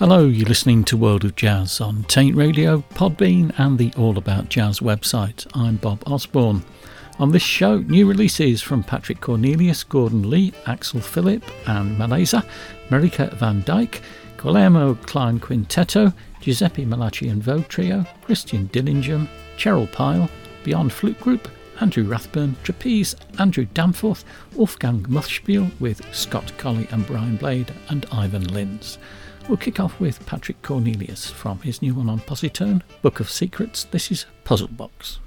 Hello, you're listening to World of Jazz on Taint Radio, Podbean, and the All About Jazz website. I'm Bob Osborne. On this show, new releases from Patrick Cornelius, Gordon Lee, Axel Filip, and Maleza, Marike van Dijk, Guillermo Klein Quintetto, Giuseppe Millaci and Vogue Trio, Christian Dillingham, Cheryl Pyle, Beyond Flute Group, Andrew Rathbun, Trapeze, Andrew Danforth, Wolfgang Muthspiel with Scott Colley and Brian Blade, and Ivan Lins. We'll kick off with Patrick Cornelius from his new one on Posi-Tone, Book of Secrets. This is Puzzle Box.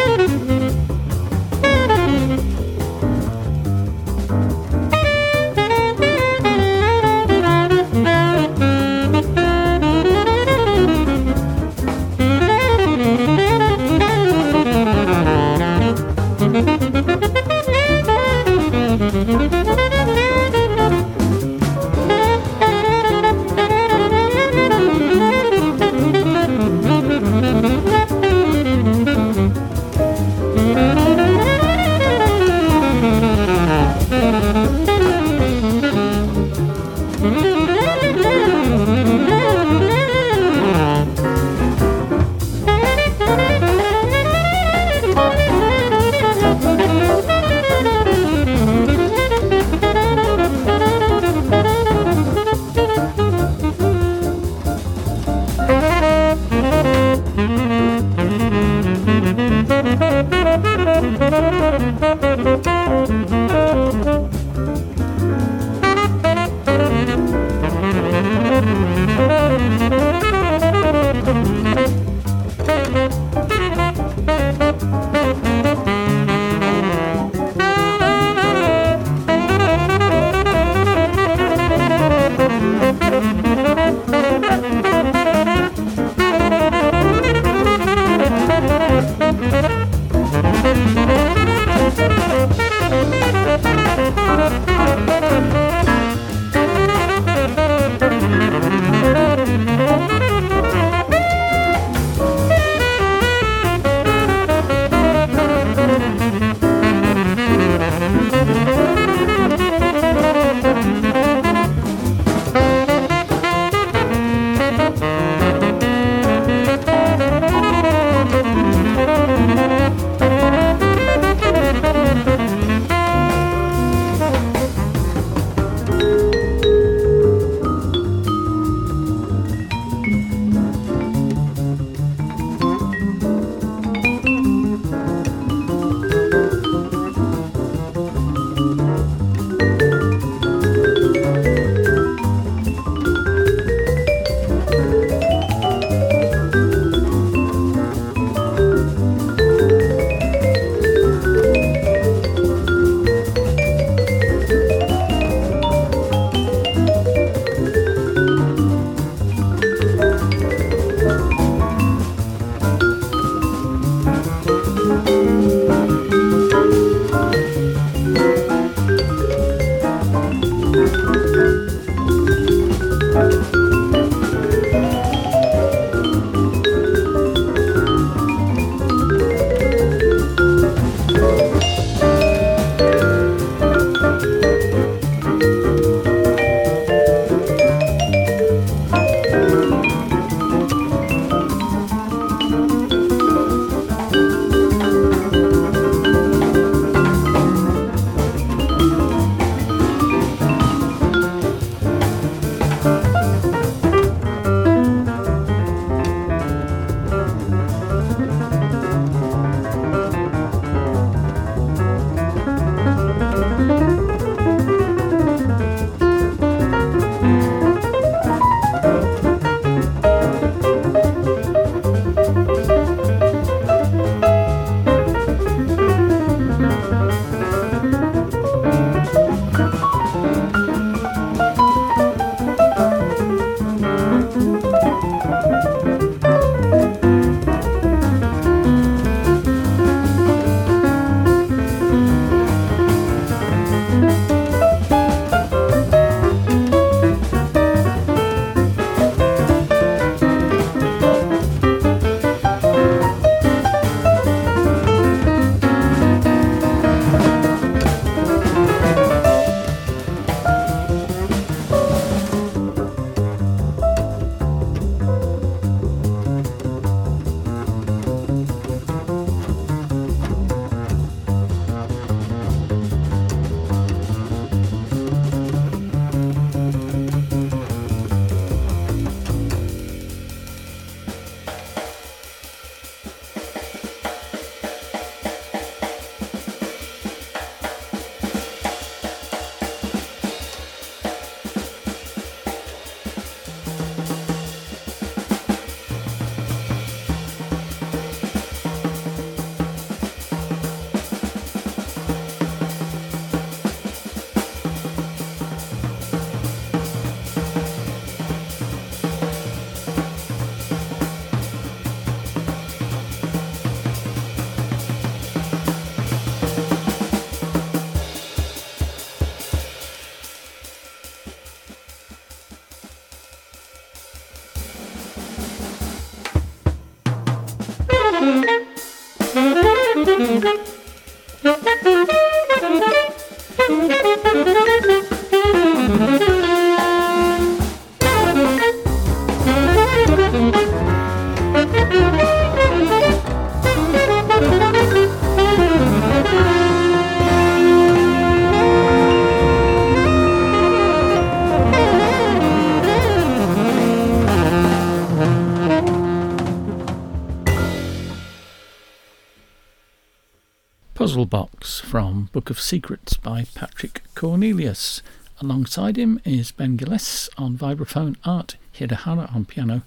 Puzzle Box from Book of Secrets by Patrick Cornelius. Alongside him is Ben on vibraphone, Art Hirahara on piano,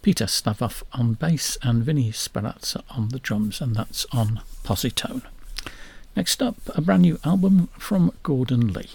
Peter Slavov on bass, and Vinnie Sperrazza on the drums, and that's on Posi-Tone. Next up, a brand new album from Gordon Lee.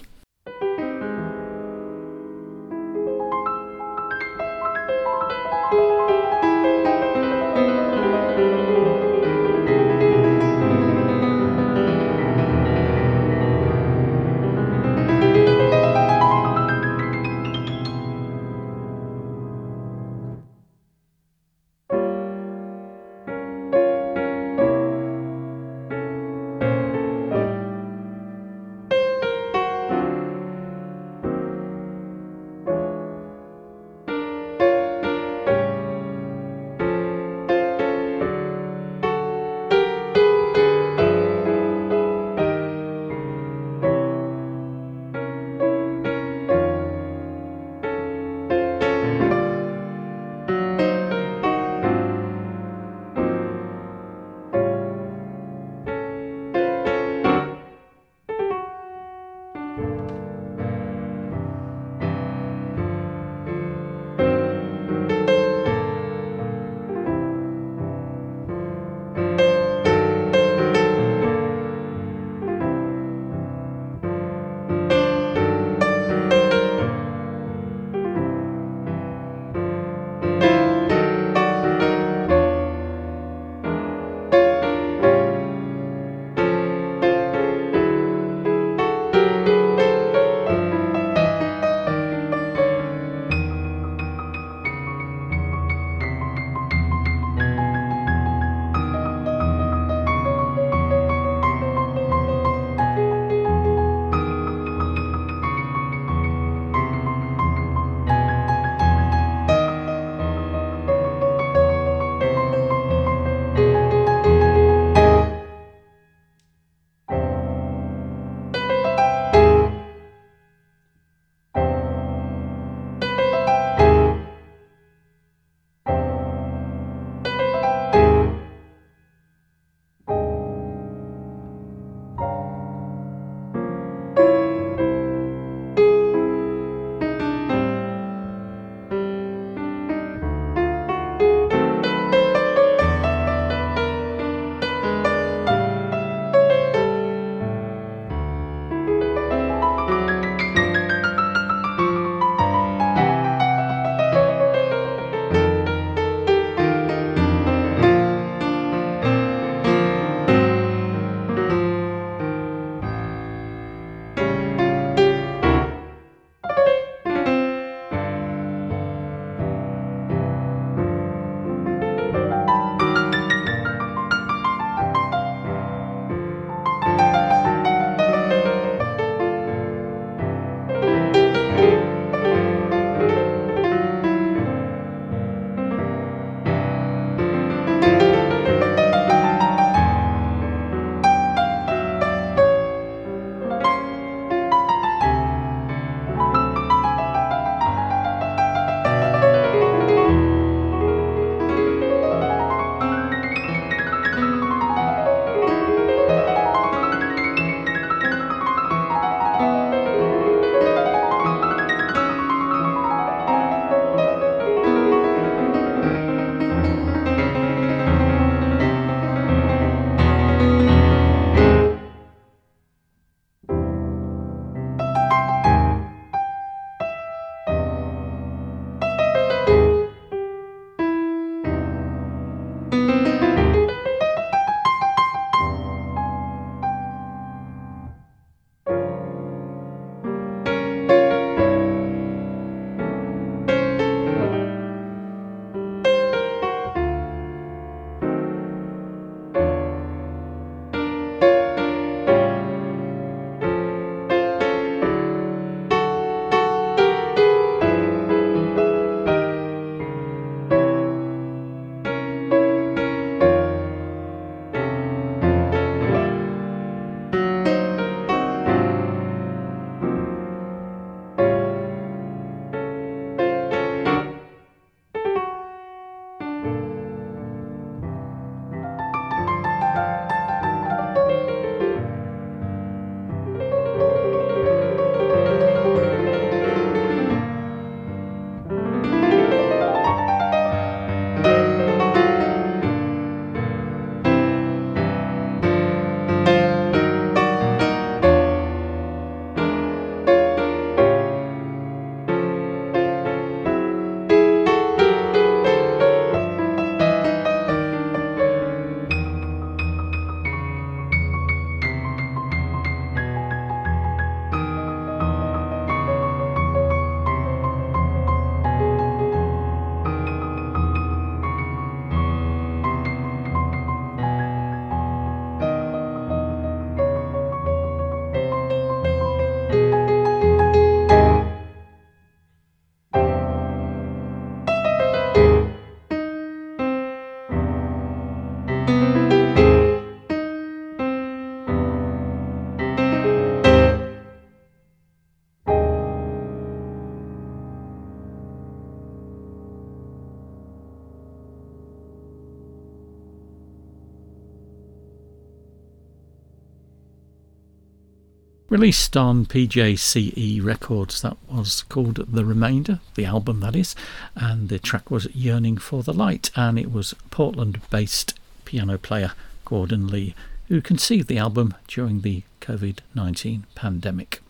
Released on PJCE Records. That was called The Remainder, the album that is, and the track was Yearning for the Light, and it was Portland based piano player Gordon Lee who conceived the album during the COVID 19 pandemic.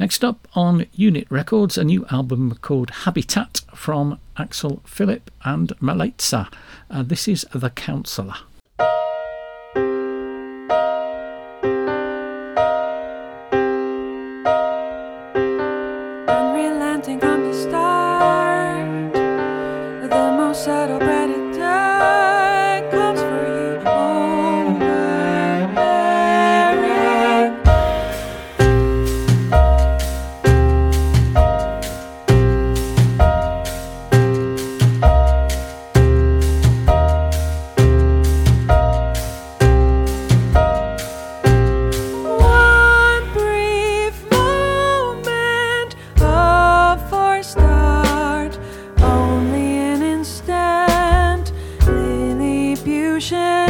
Next up on Unit Records, a new album called Habitat from Axel Filip and Maleza. Uh, this is The Counselor. ocean.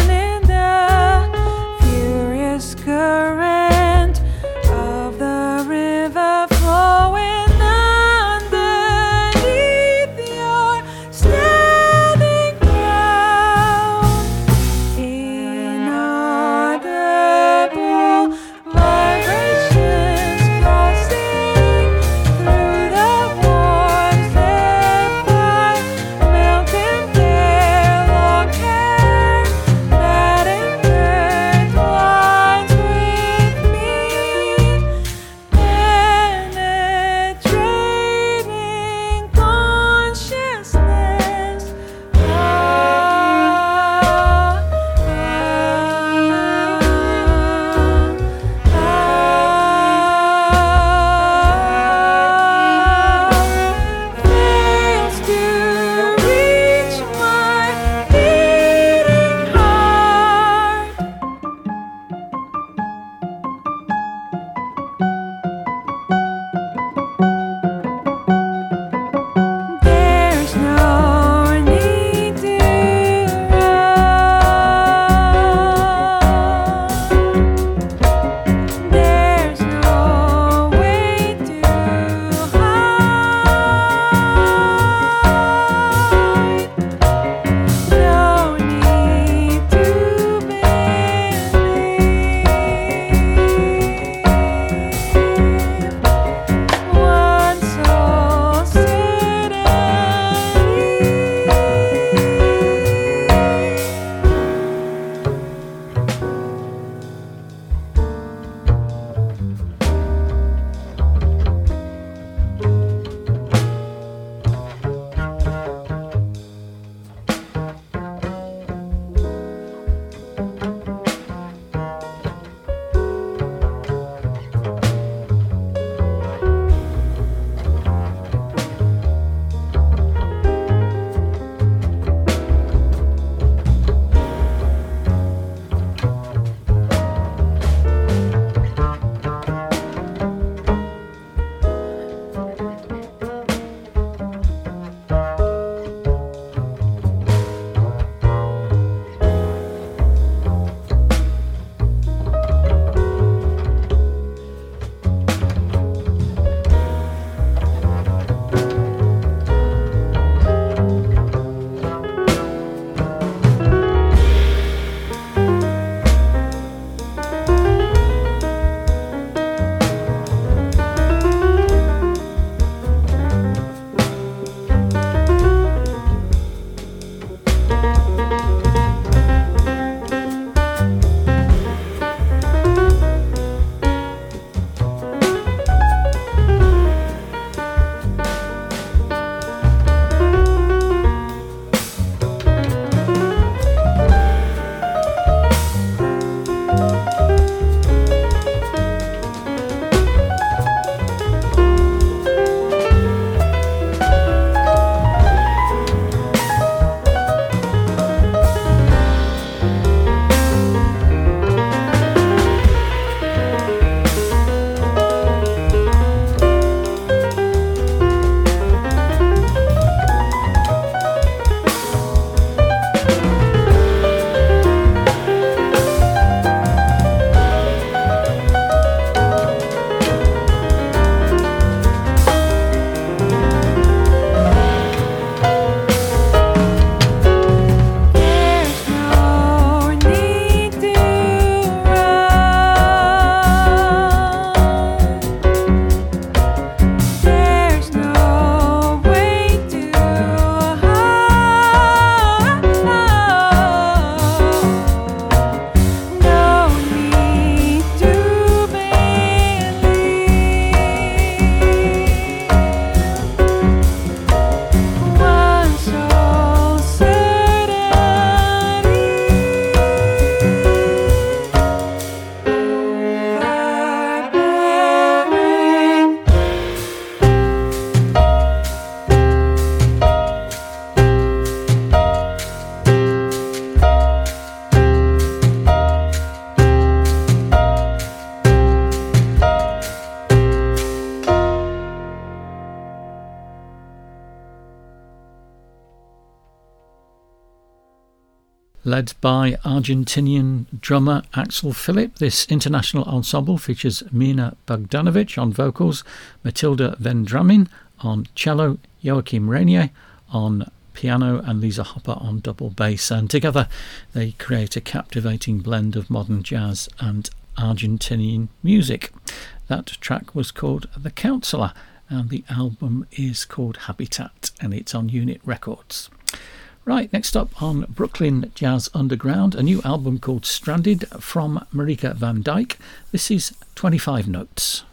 Led by Argentinian drummer Axel Filip. This international ensemble features Mina Bogdanovic on vocals, Matilda Vendramin on cello, Joachim Rainier on piano, and Lisa Hopper on double bass. And together they create a captivating blend of modern jazz and Argentinian music. That track was called The Counselor, and the album is called Habitat, and it's on Unit Records. Right, next up on Brooklyn Jazz Underground, a new album called Stranded from Marike van Dijk. This is 25 Notes.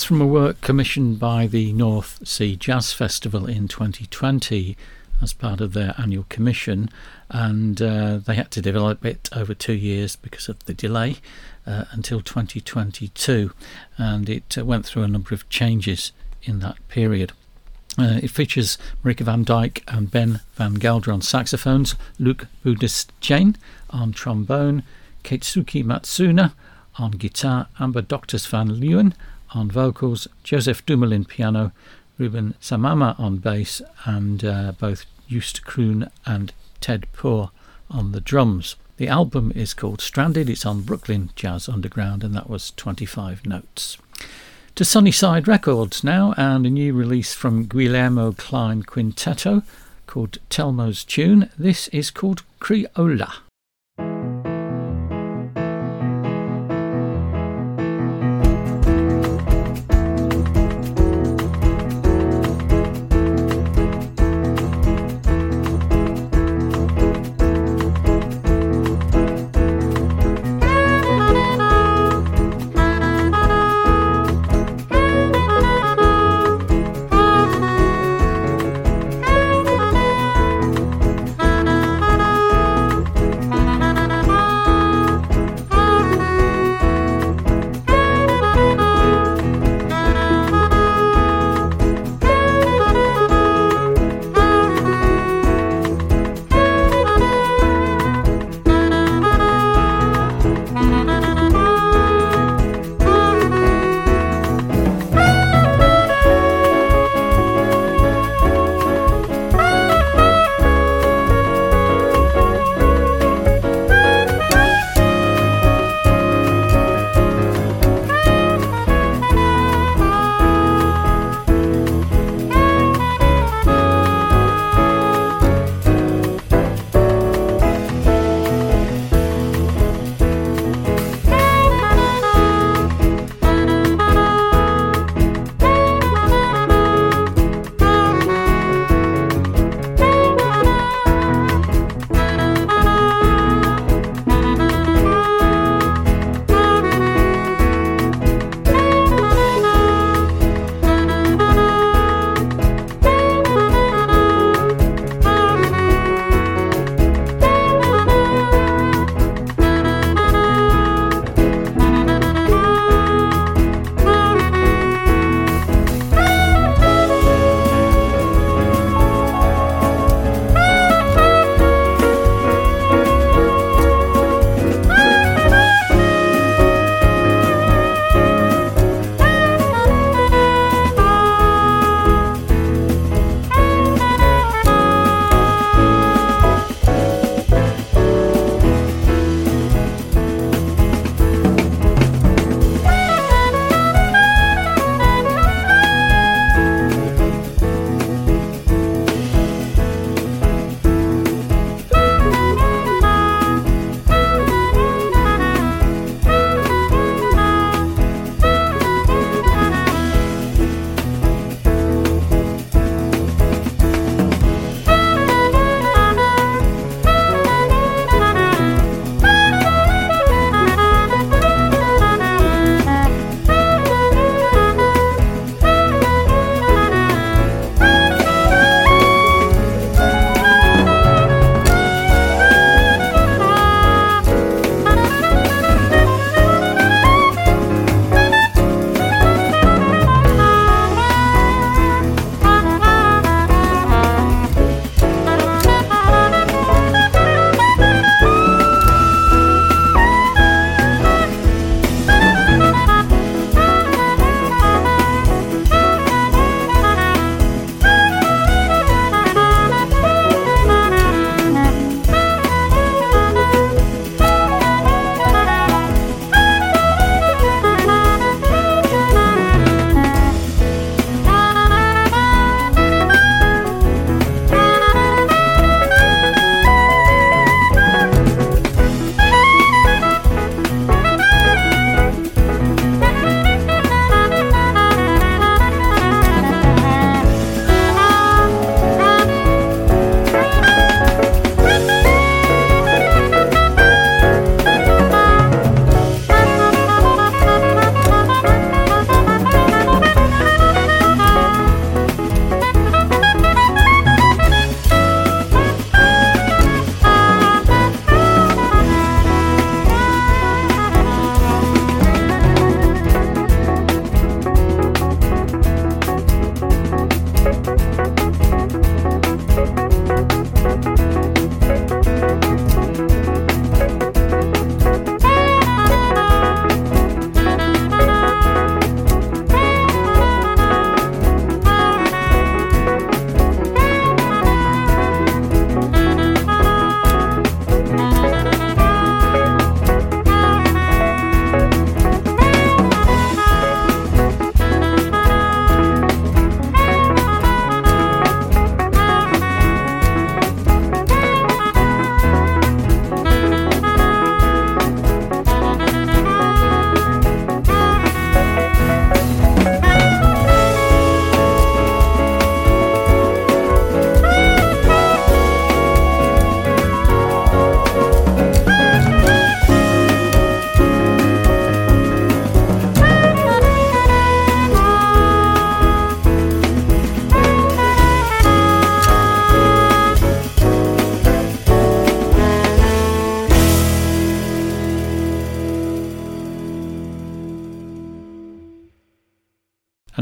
That's from a work commissioned by the North Sea Jazz Festival in 2020 as part of their annual commission, and uh, they had to develop it over two years because of the delay uh, until 2022, and it uh, went through a number of changes in that period. Uh, it features Marike van Dijk and Ben van Gelder on saxophones, Luc Buddhist on trombone, Keitsuki Matsuna on guitar, Amber Docters van Leeuwen on vocals, Joseph Dumoulin piano, Ruben Samama on bass, and uh, both Joost Kroon and Ted Poor on the drums. The album is called Stranded. It's on Brooklyn Jazz Underground, and that was 25 notes. To Sunnyside Records now, and a new release from Guillermo Klein Quintetto called Telmo's Tune. This is called Criolla.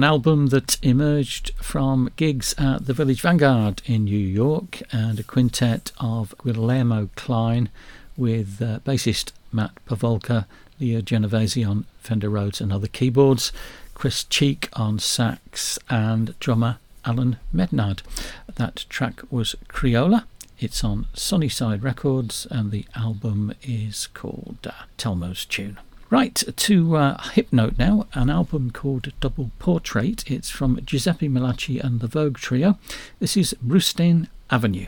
Album that emerged from gigs at the Village Vanguard in New York and a quintet of Guillermo Klein with uh, bassist Matt Pavolka, Leo Genovese on Fender Rhodes and other keyboards, Chris Cheek on sax, and drummer Alan Mednard. That track was Criolla. It's on Sunnyside Records, and the album is called uh, Telmo's Tune. Right, to uh, Hipnote now, an album called Double Portrait. It's from Giuseppe Millaci and the Vogue Trio. This is Brustein Avenue.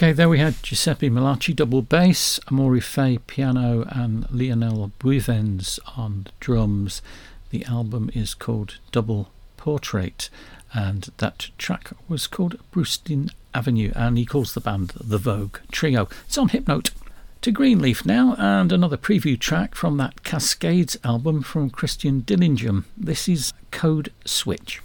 Okay, there we had Giuseppe Millaci double bass, Amaury Faye piano, and Lionel Beuvens on drums. The album is called Double Portrait, and that track was called Brewston Avenue, and he calls the band the Vogue Trio. It's on Hipnote. To Greenleaf now, and another preview track from that Cascades album from Christian Dillingham. This is Code Switch.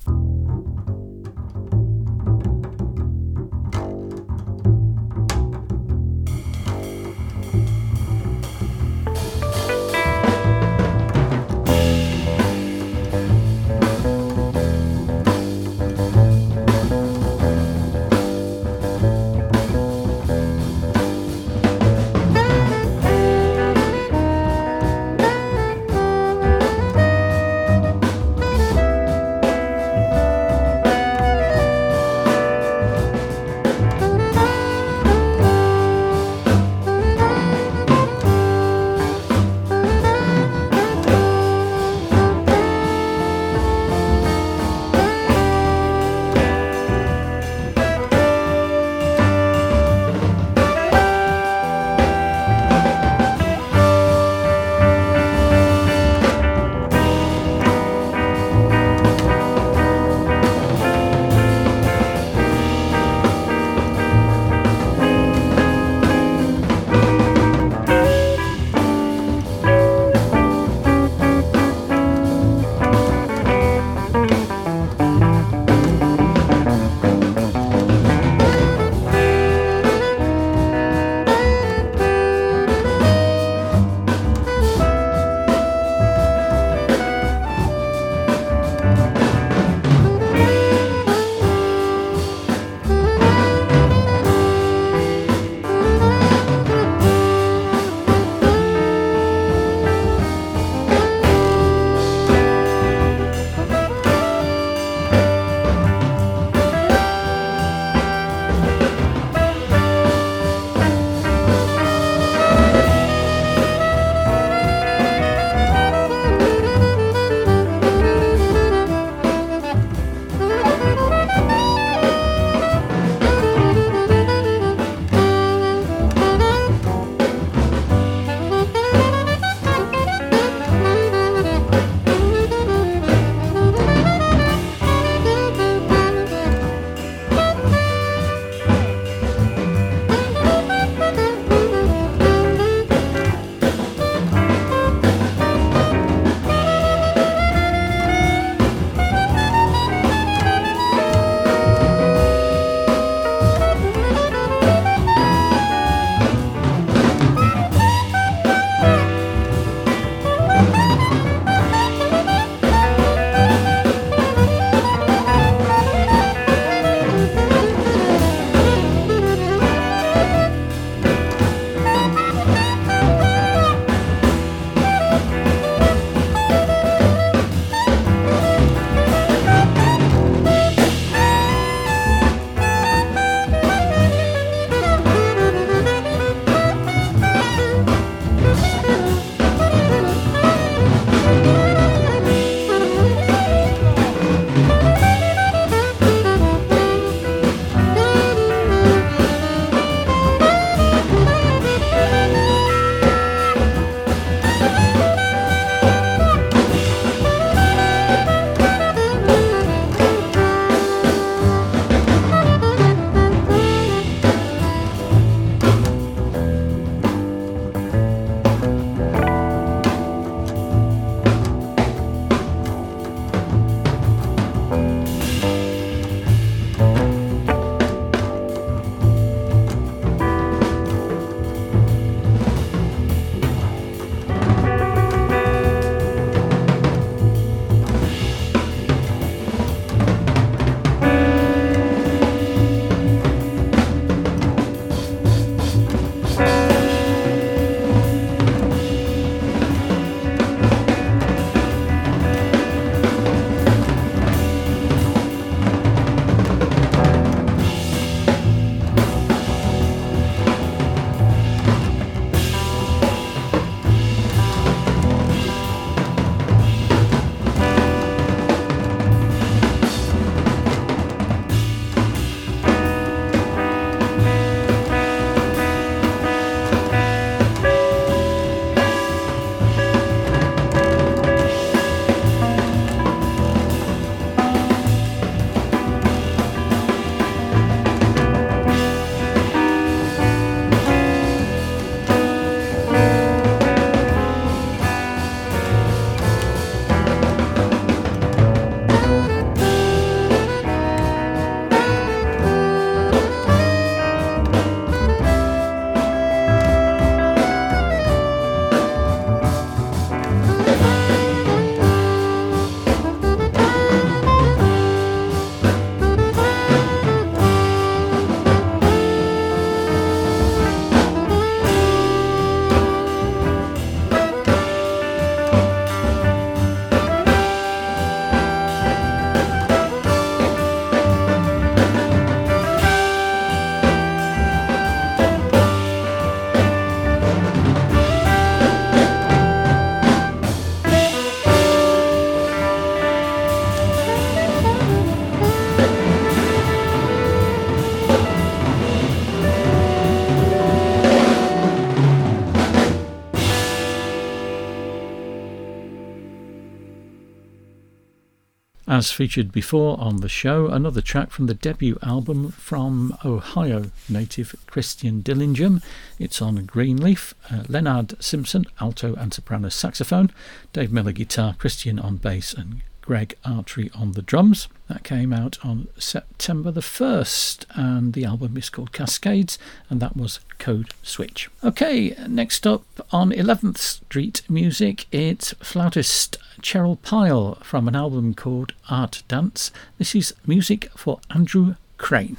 As featured before on the show, another track from the debut album from Ohio native Christian Dillingham. It's on Greenleaf. Uh, Leonard Simpson, alto and soprano saxophone. Dave Miller guitar, Christian on bass, and Greg Artry on the drums. That came out on September the 1st, and the album is called Cascades, and that was Code Switch. Okay, next up on 11th Street Music, it's flautist Cheryl Pyle from an album called Art Dance. This is music for Andrew Crane.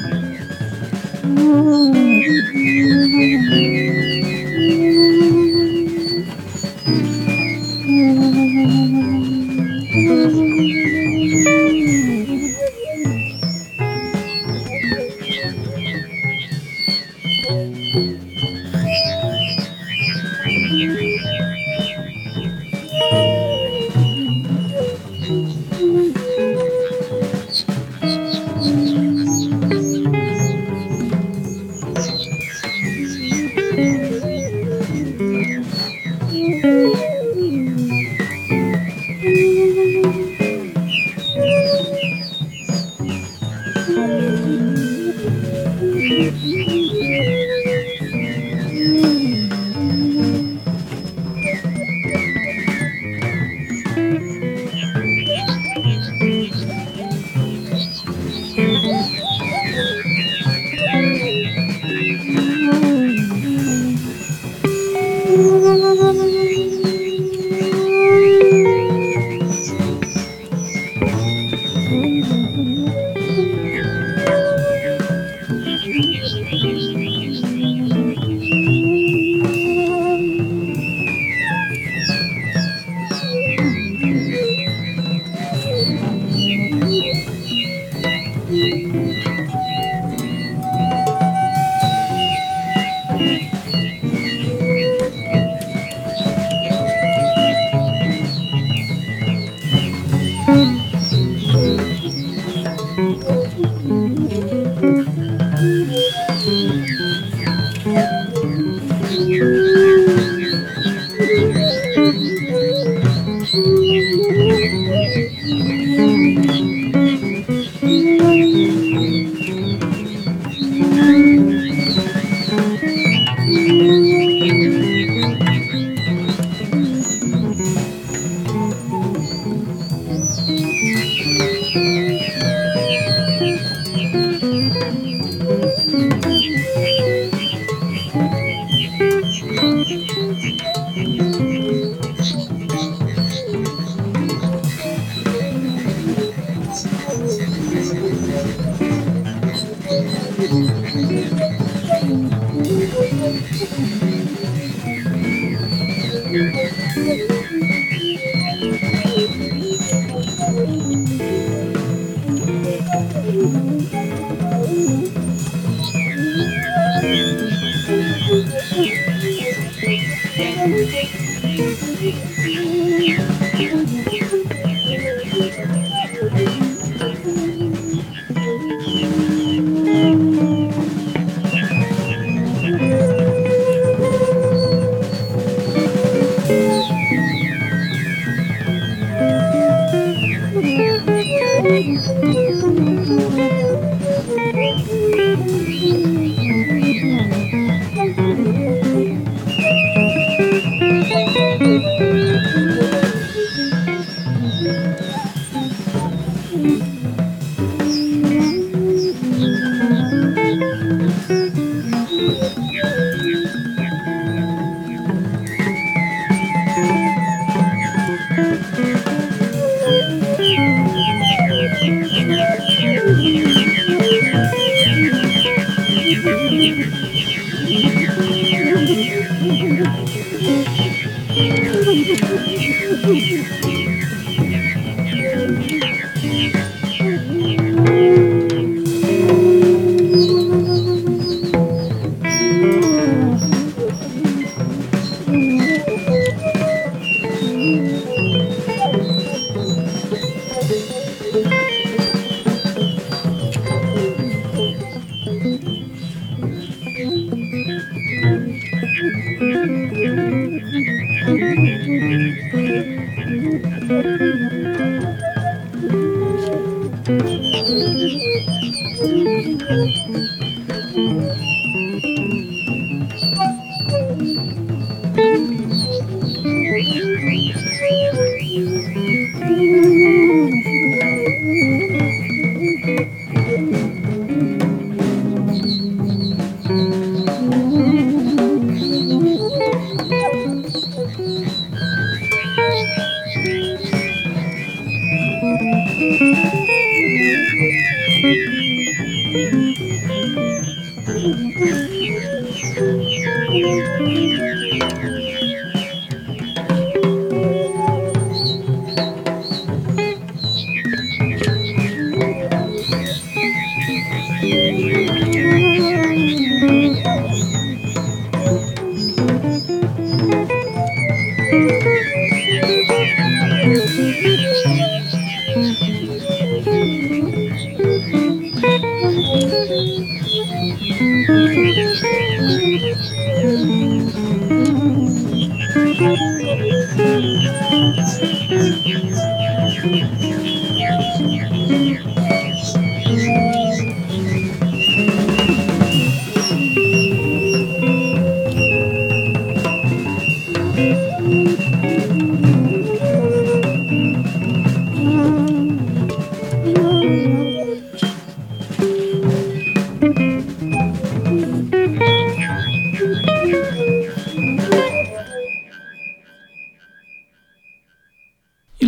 Mm-hmm.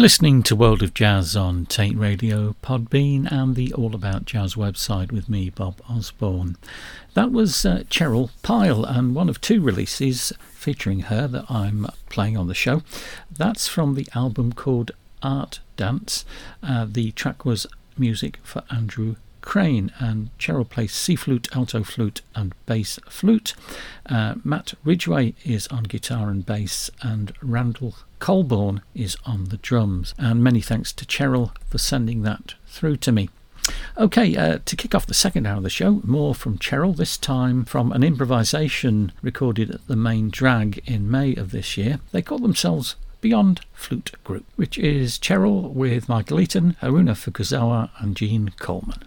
Listening to World of Jazz on Taint Radio, Podbean, and the All About Jazz website with me, Bob Osborne. That was uh, Cheryl Pyle, and one of two releases featuring her that I'm playing on the show. That's from the album called Art Dance. Uh, the track was music for Andrew Crane, and Cheryl plays C flute, alto flute, and bass flute. Uh, Matt Ridgway is on guitar and bass, and Randall Colborne is on the drums. And many thanks to Cheryl for sending that through to me. Okay, uh, to kick off the second hour of the show, more from Cheryl, this time from an improvisation recorded at the main drag in May of this year. They call themselves Beyond Flute Group, which is Cheryl with Michael Eaton, Haruna Fukuzawa, and Jean Coleman.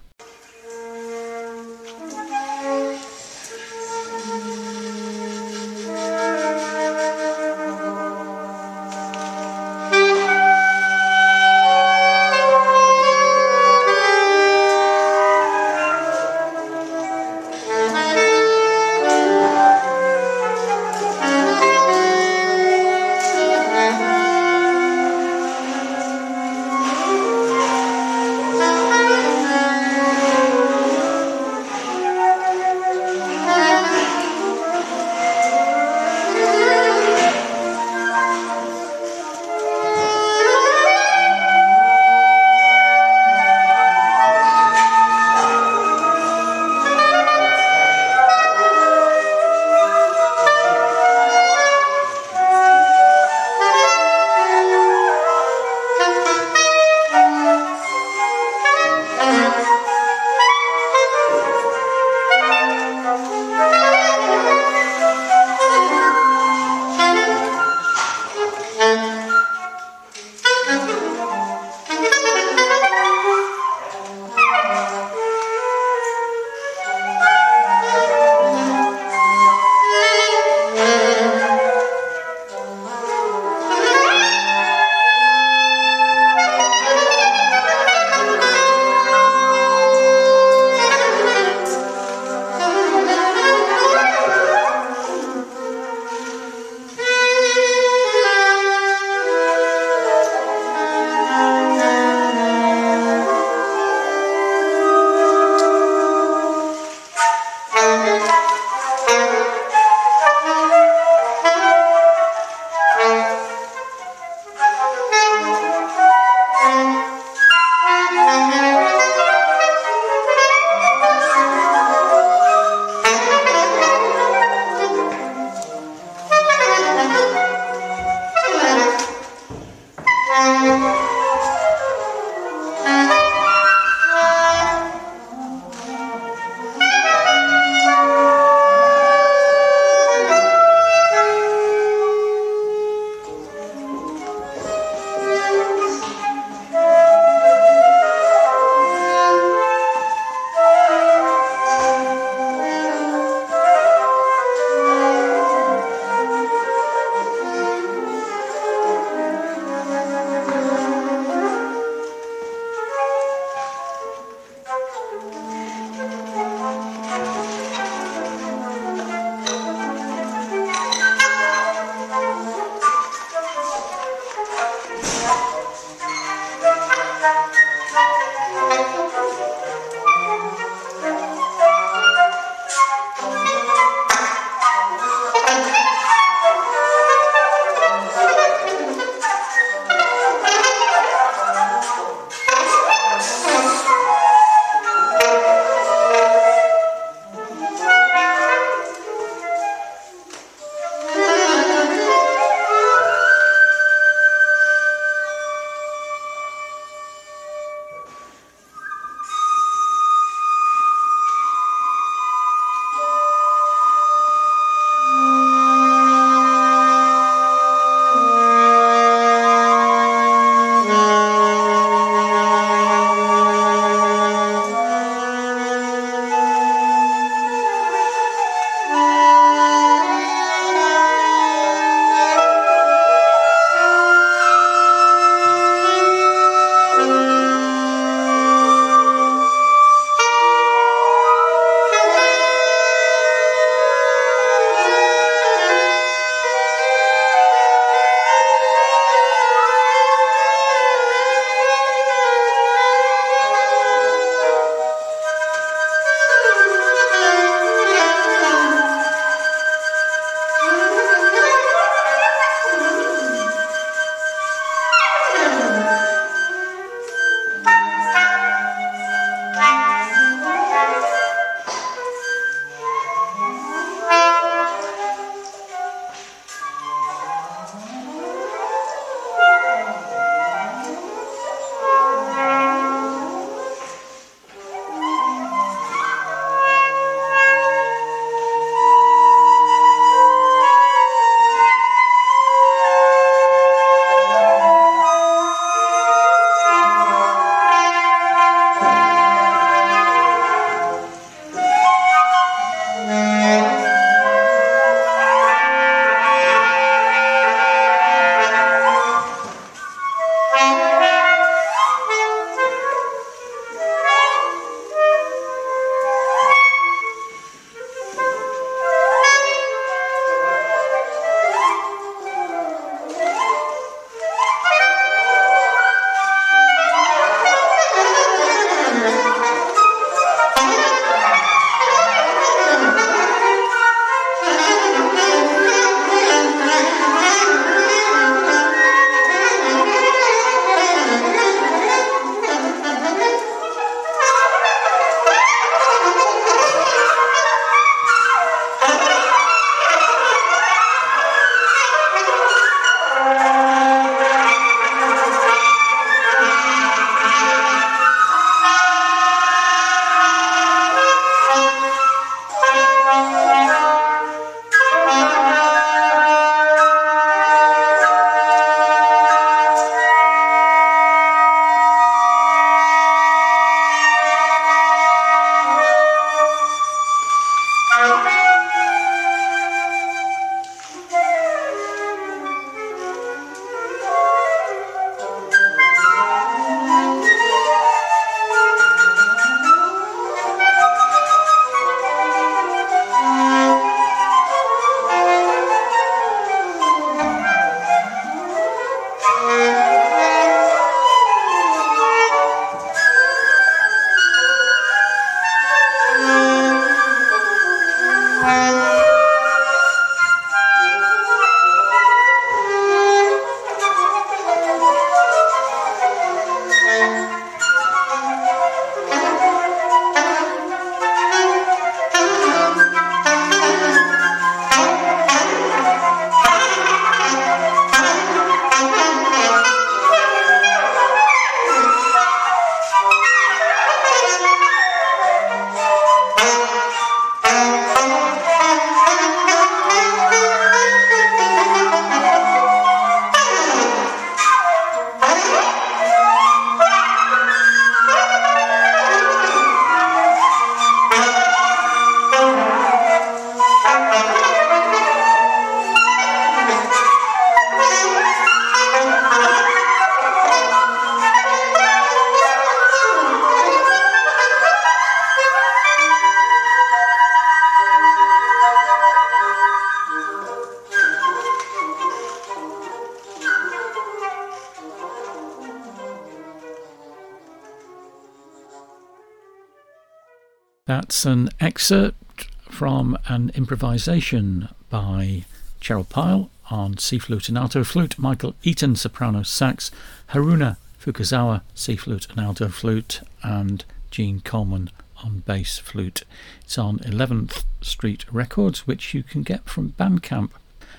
That's an excerpt from an improvisation by Cheryl Pyle on C flute and alto flute, Michael Eaton soprano sax, Haruna Fukazawa C flute and alto flute, and Gene Coleman on bass flute. It's on 11th Street Records, which you can get from Bandcamp.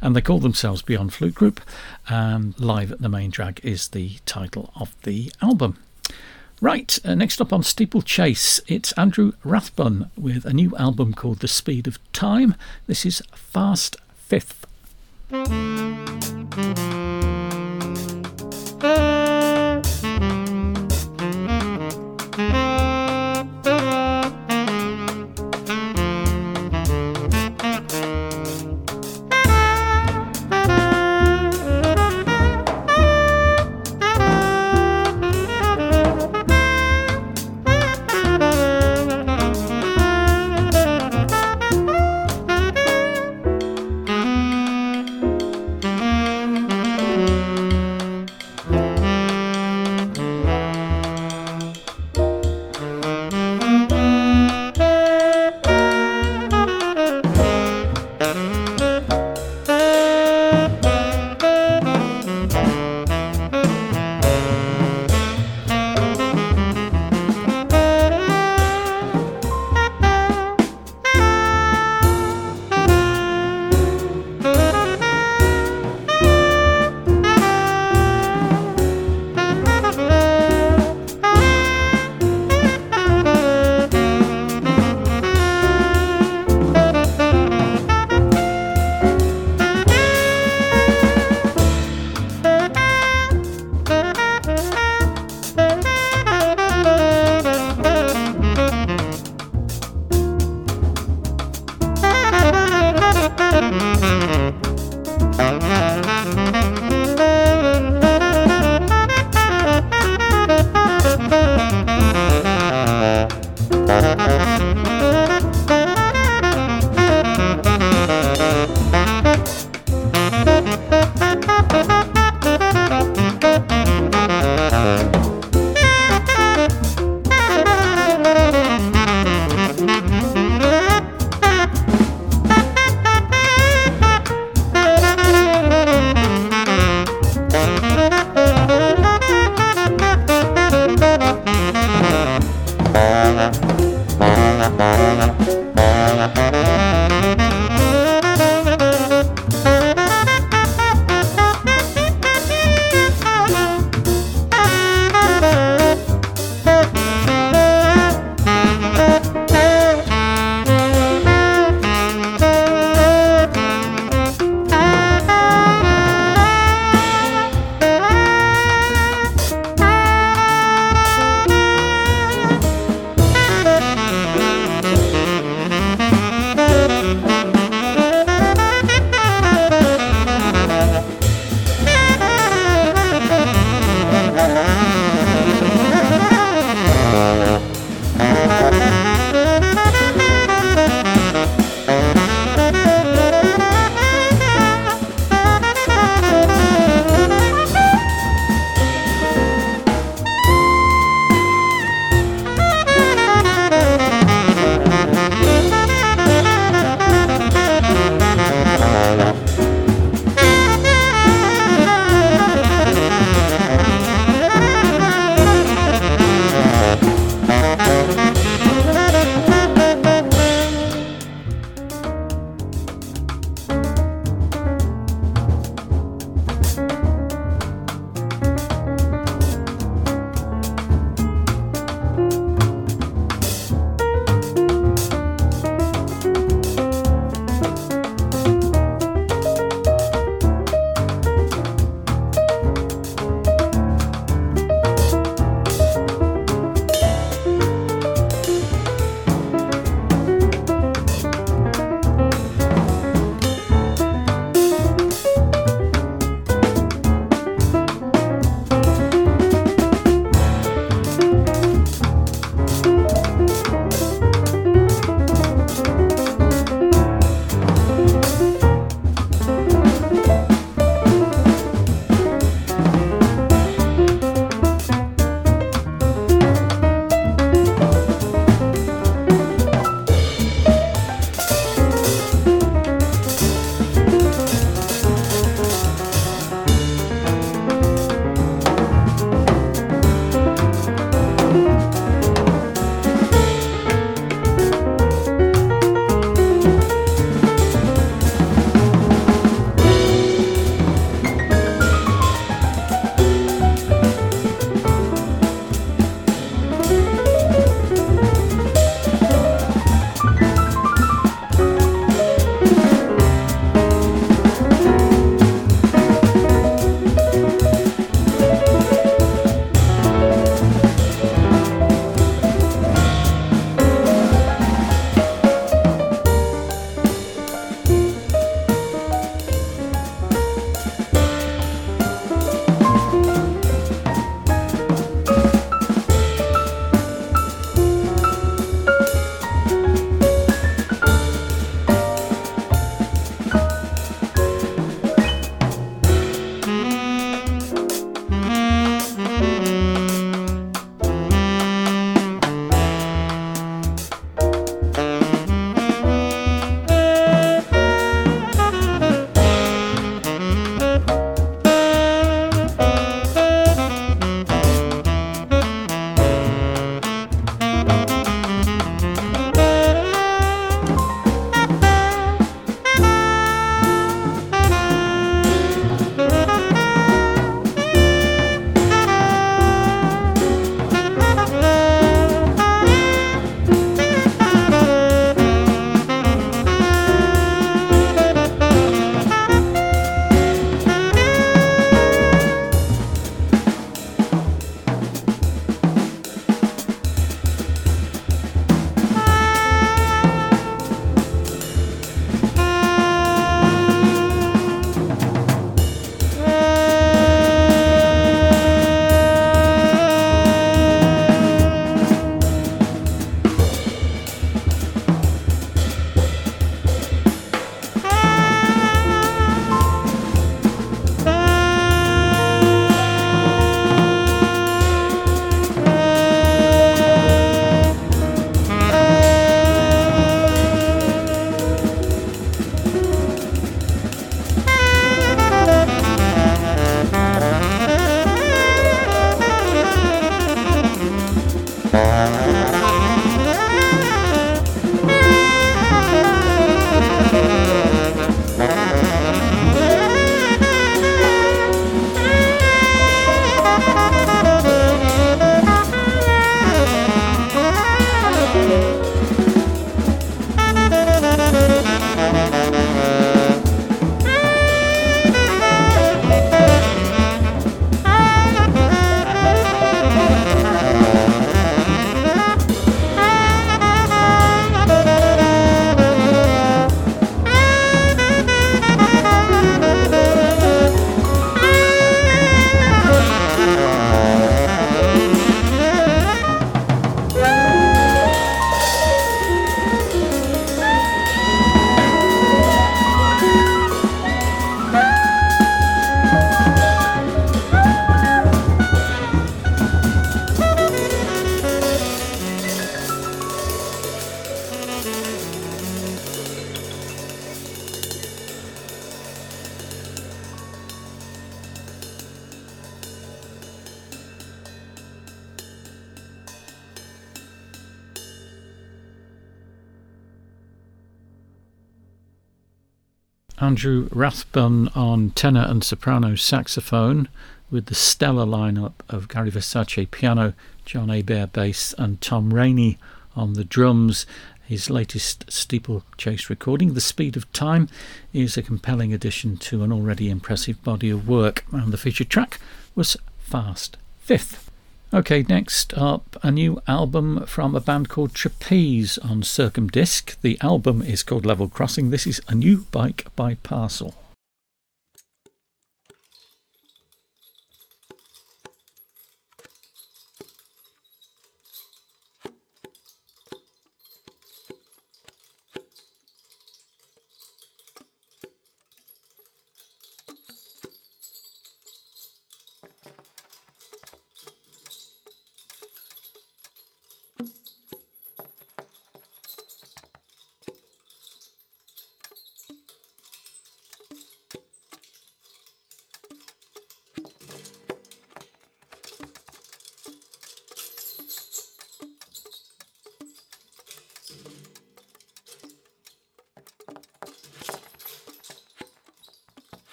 And they call themselves Beyond Flute Group, and Live at the Main Drag is the title of the album. Right, uh, next up on Steeplechase, it's Andrew Rathbun with a new album called The Speed of Time. This is Fast Fifth. Andrew Rathbun on tenor and soprano saxophone, with the stellar lineup of Gary Versace piano, John Hebert bass, and Tom Rainey on the drums. His latest steeplechase recording, The Speed of Time, is a compelling addition to an already impressive body of work, and the featured track was Fast Fifth. Okay, next up, a new album from a band called Trapeze on Circumdisc. The album is called Level Crossing. This is a new bike by Parcel.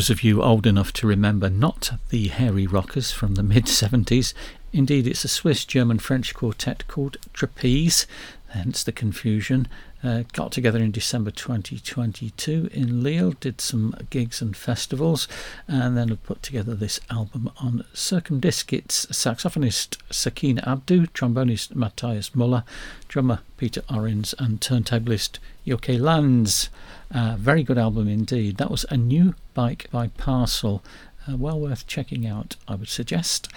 Those of you old enough to remember not the Hairy Rockers from the mid 70s, indeed it's a Swiss German French quartet called Trapeze, hence the confusion. Uh, got together in December 2022 in Lille, did some gigs and festivals, and then have put together this album on Circum-Disc. It's saxophonist Sakina Abdou, trombonist Matthias Muller, drummer Peter Orins, and turntablist Yoke Lands. Uh, very good album indeed. That was a new bike by Parcel. Uh, well worth checking out, I would suggest.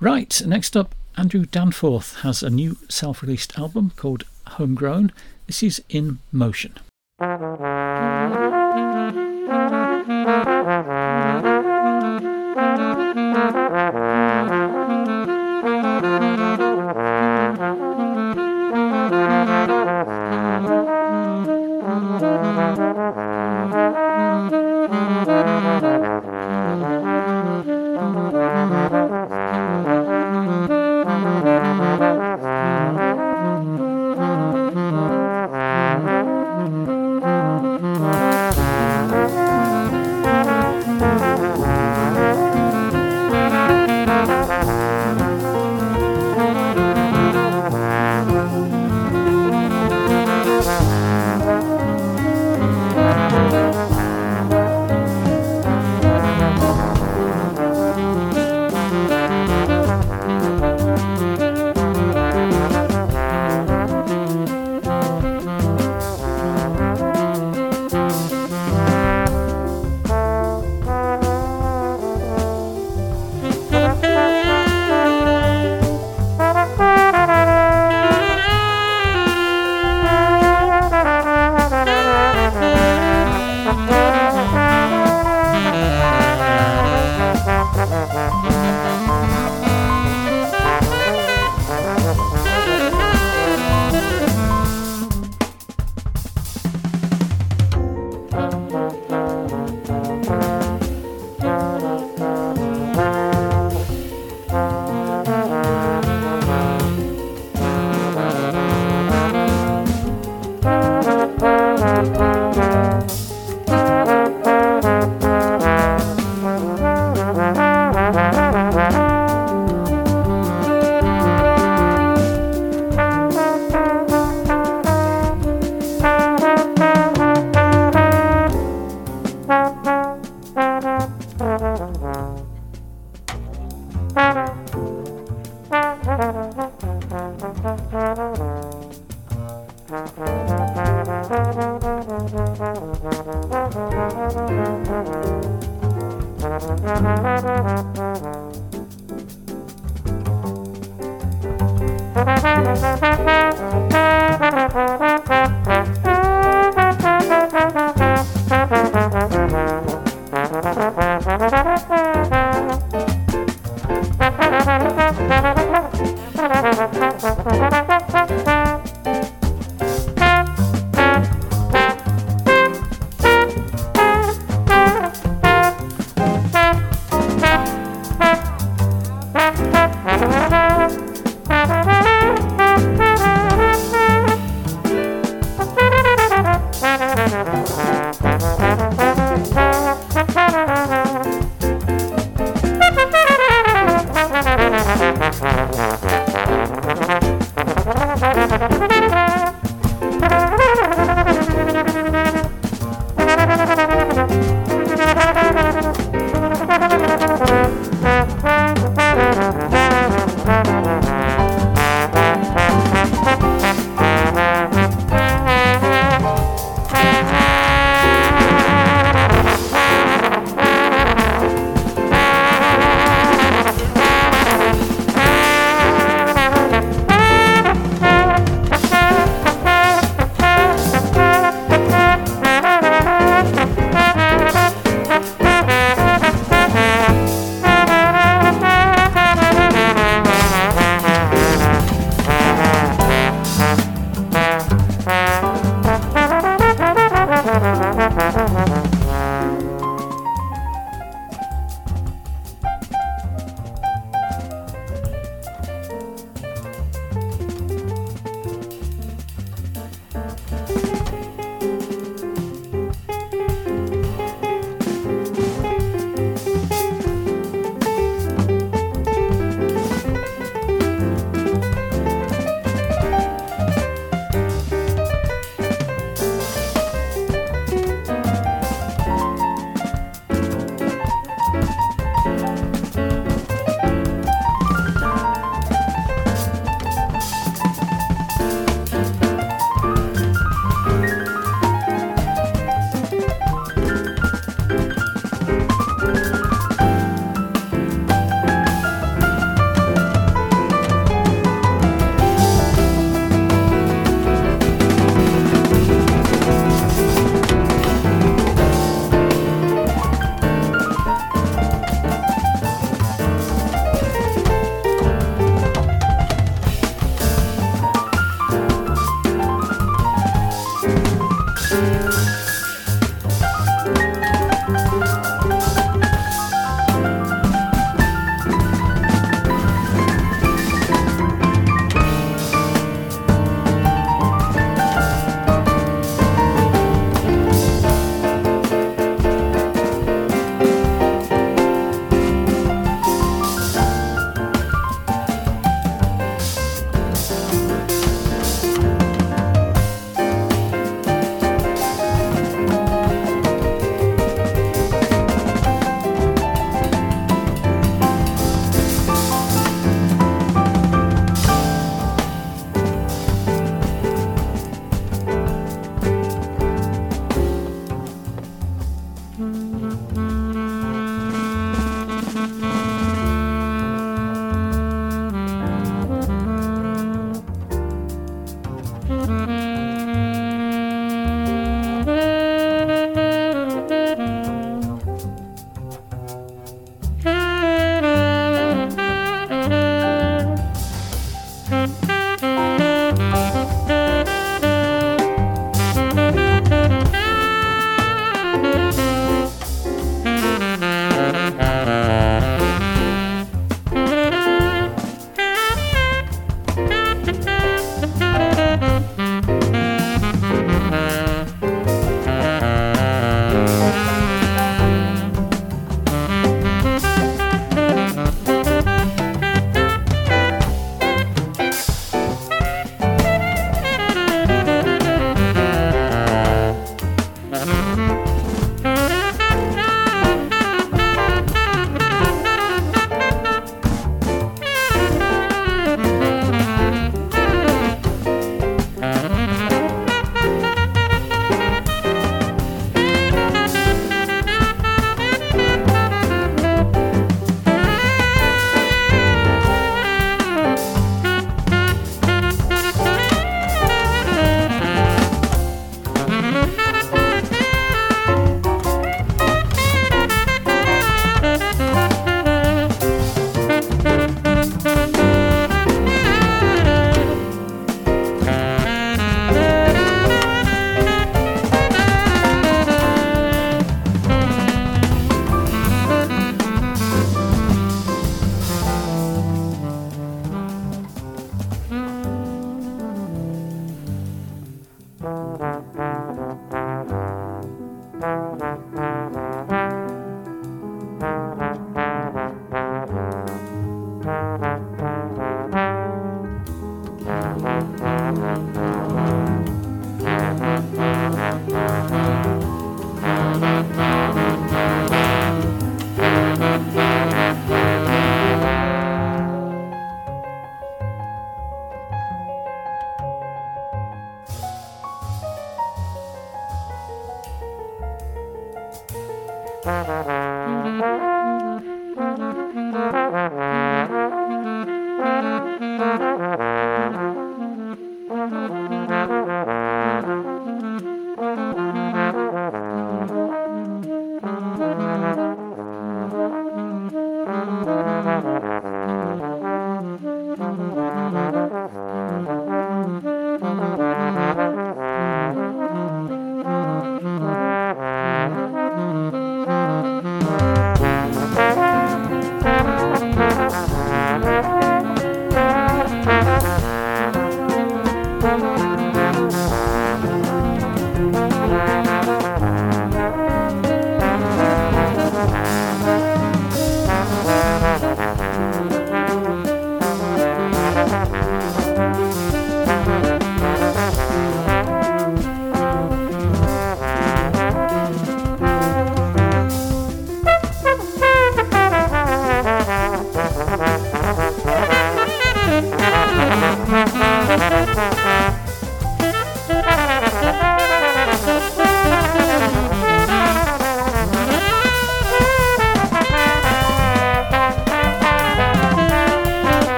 Right, next up, Andrew Danforth has a new self released album called Homegrown. This is In Motion.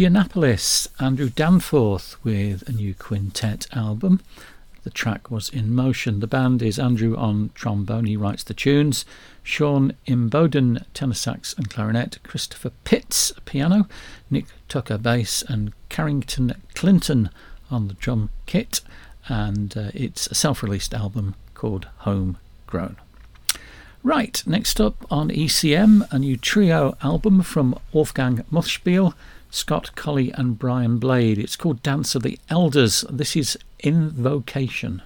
Indianapolis, Andrew Danforth with a new quintet album. The track was In Motion. The band is Andrew on trombone, he writes the tunes, Sean Imboden, tenor sax and clarinet, Christopher Pitts, piano, Nick Tucker, bass, and Carrington Clinton on the drum kit. And uh, it's a self released album called Homegrown. Right, next up on ECM, a new trio album from Wolfgang Muthspiel. Scott Colley and Brian Blade. It's called Dance of the Elders. This is Invocation.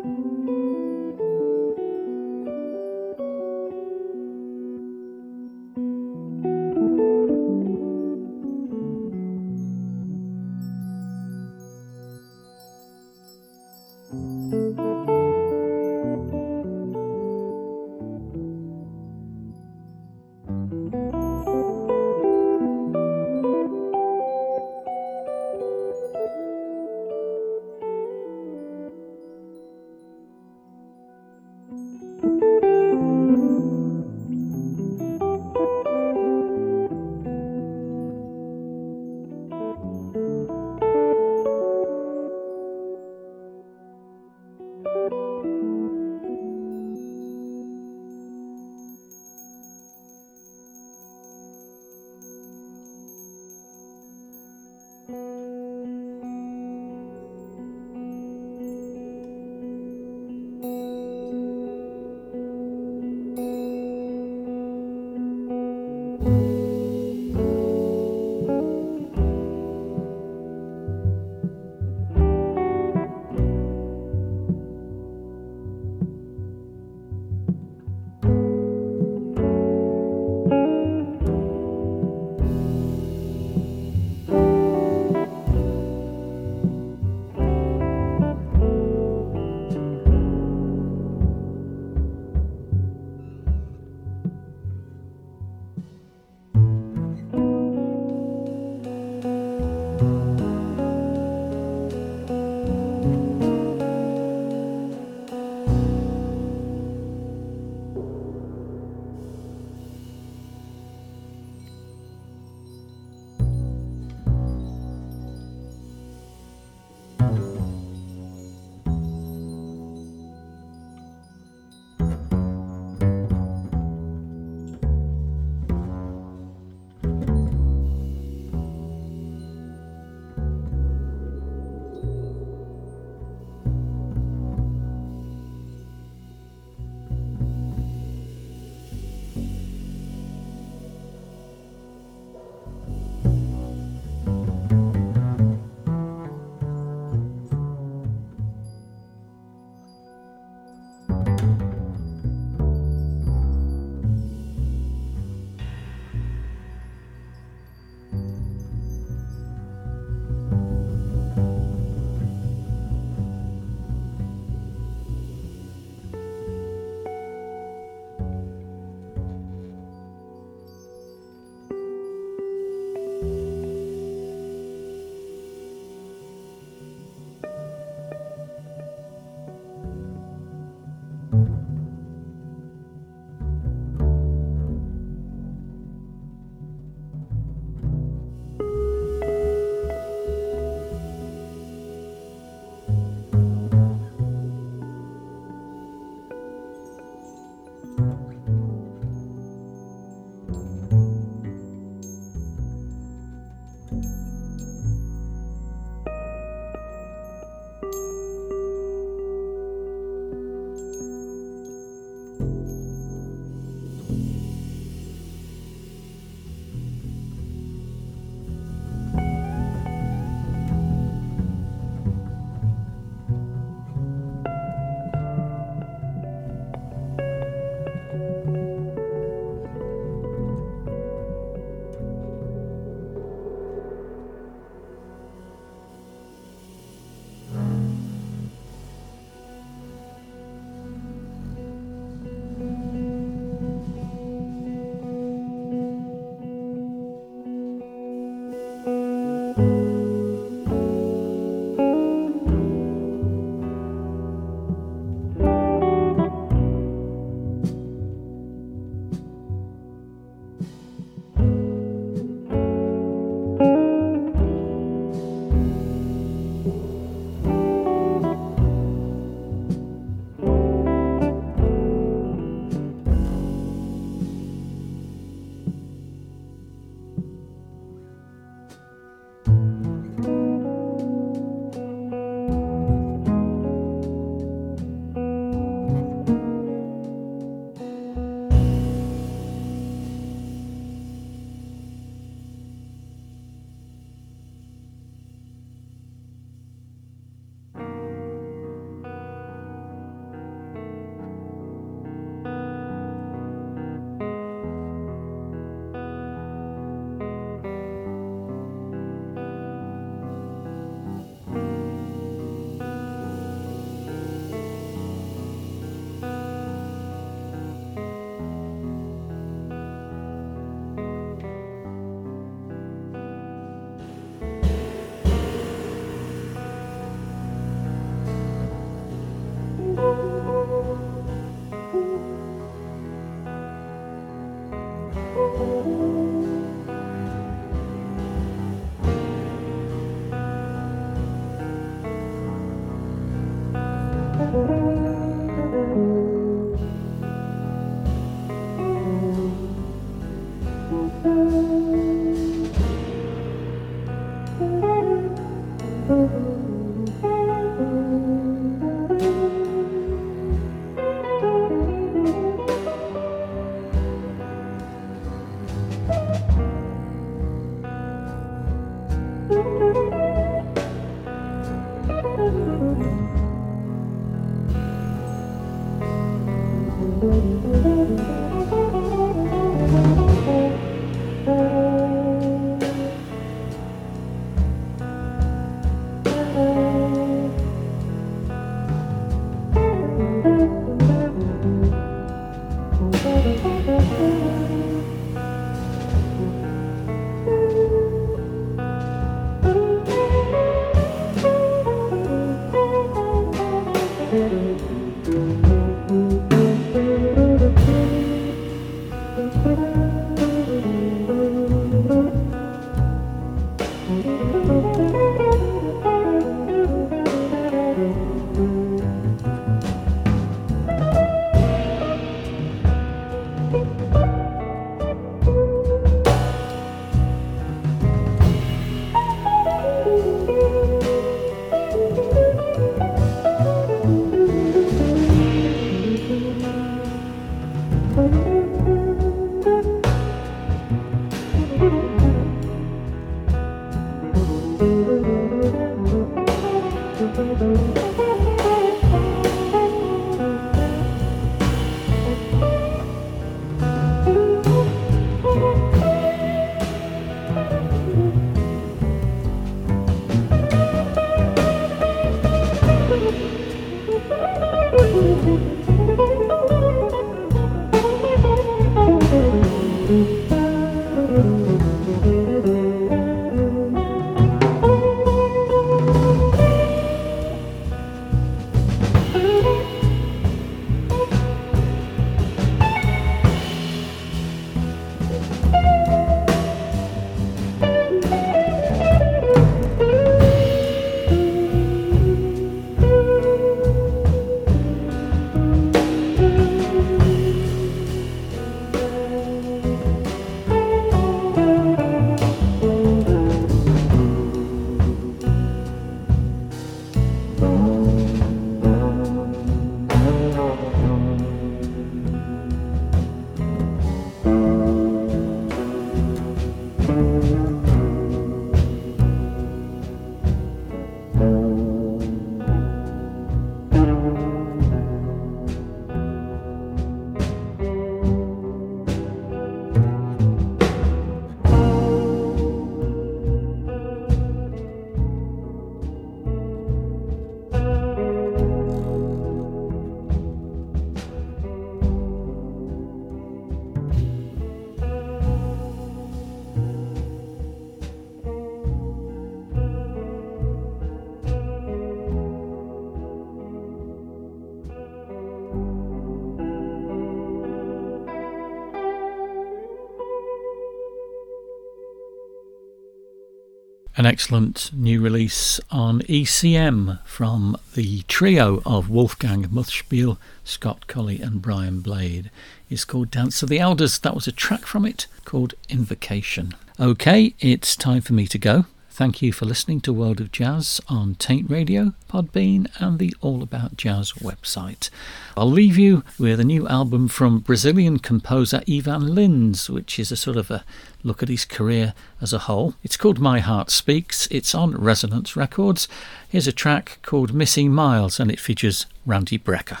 An excellent new release on ECM from the trio of Wolfgang Muthspiel, Scott Colley, and Brian Blade. It's called Dance of the Elders. That was a track from it called Invocation. Okay, it's time for me to go. Thank you for listening to World of Jazz on Taint Radio, Podbean, and the All About Jazz website. I'll leave you with a new album from Brazilian composer Ivan Lins, which is a sort of a look at his career as a whole. It's called My Heart Speaks. It's on Resonance Records. Here's a track called Missing Miles, and it features Randy Brecker.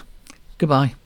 Goodbye.